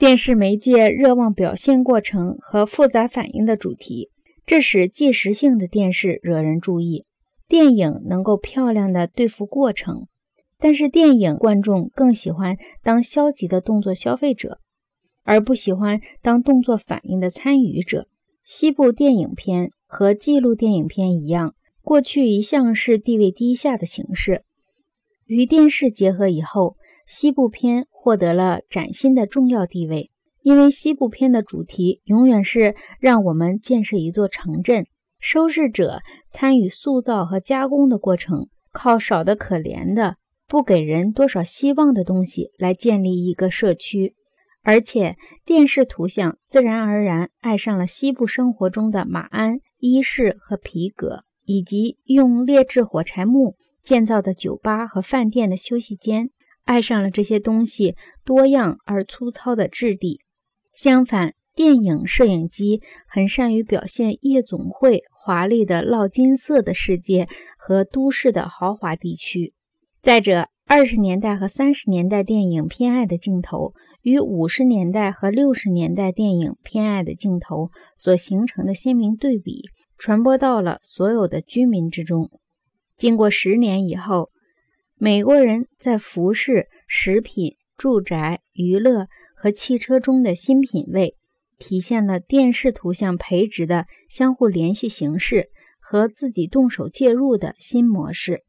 电视媒介热望表现过程和复杂反应的主题，这使即时性的电视惹人注意。电影能够漂亮的对付过程，但是电影观众更喜欢当消极的动作消费者，而不喜欢当动作反应的参与者。西部电影片和记录电影片一样，过去一向是地位低下的形式，与电视结合以后。西部片获得了崭新的重要地位，因为西部片的主题永远是让我们建设一座城镇，收视者参与塑造和加工的过程，靠少得可怜的、不给人多少希望的东西来建立一个社区，而且电视图像自然而然爱上了西部生活中的马鞍、衣饰和皮革，以及用劣质火柴木建造的酒吧和饭店的休息间。爱上了这些东西多样而粗糙的质地。相反，电影摄影机很善于表现夜总会华丽的烙金色的世界和都市的豪华地区。再者，二十年代和三十年代电影偏爱的镜头与五十年代和六十年代电影偏爱的镜头所形成的鲜明对比，传播到了所有的居民之中。经过十年以后。美国人在服饰、食品、住宅、娱乐和汽车中的新品味，体现了电视图像培植的相互联系形式和自己动手介入的新模式。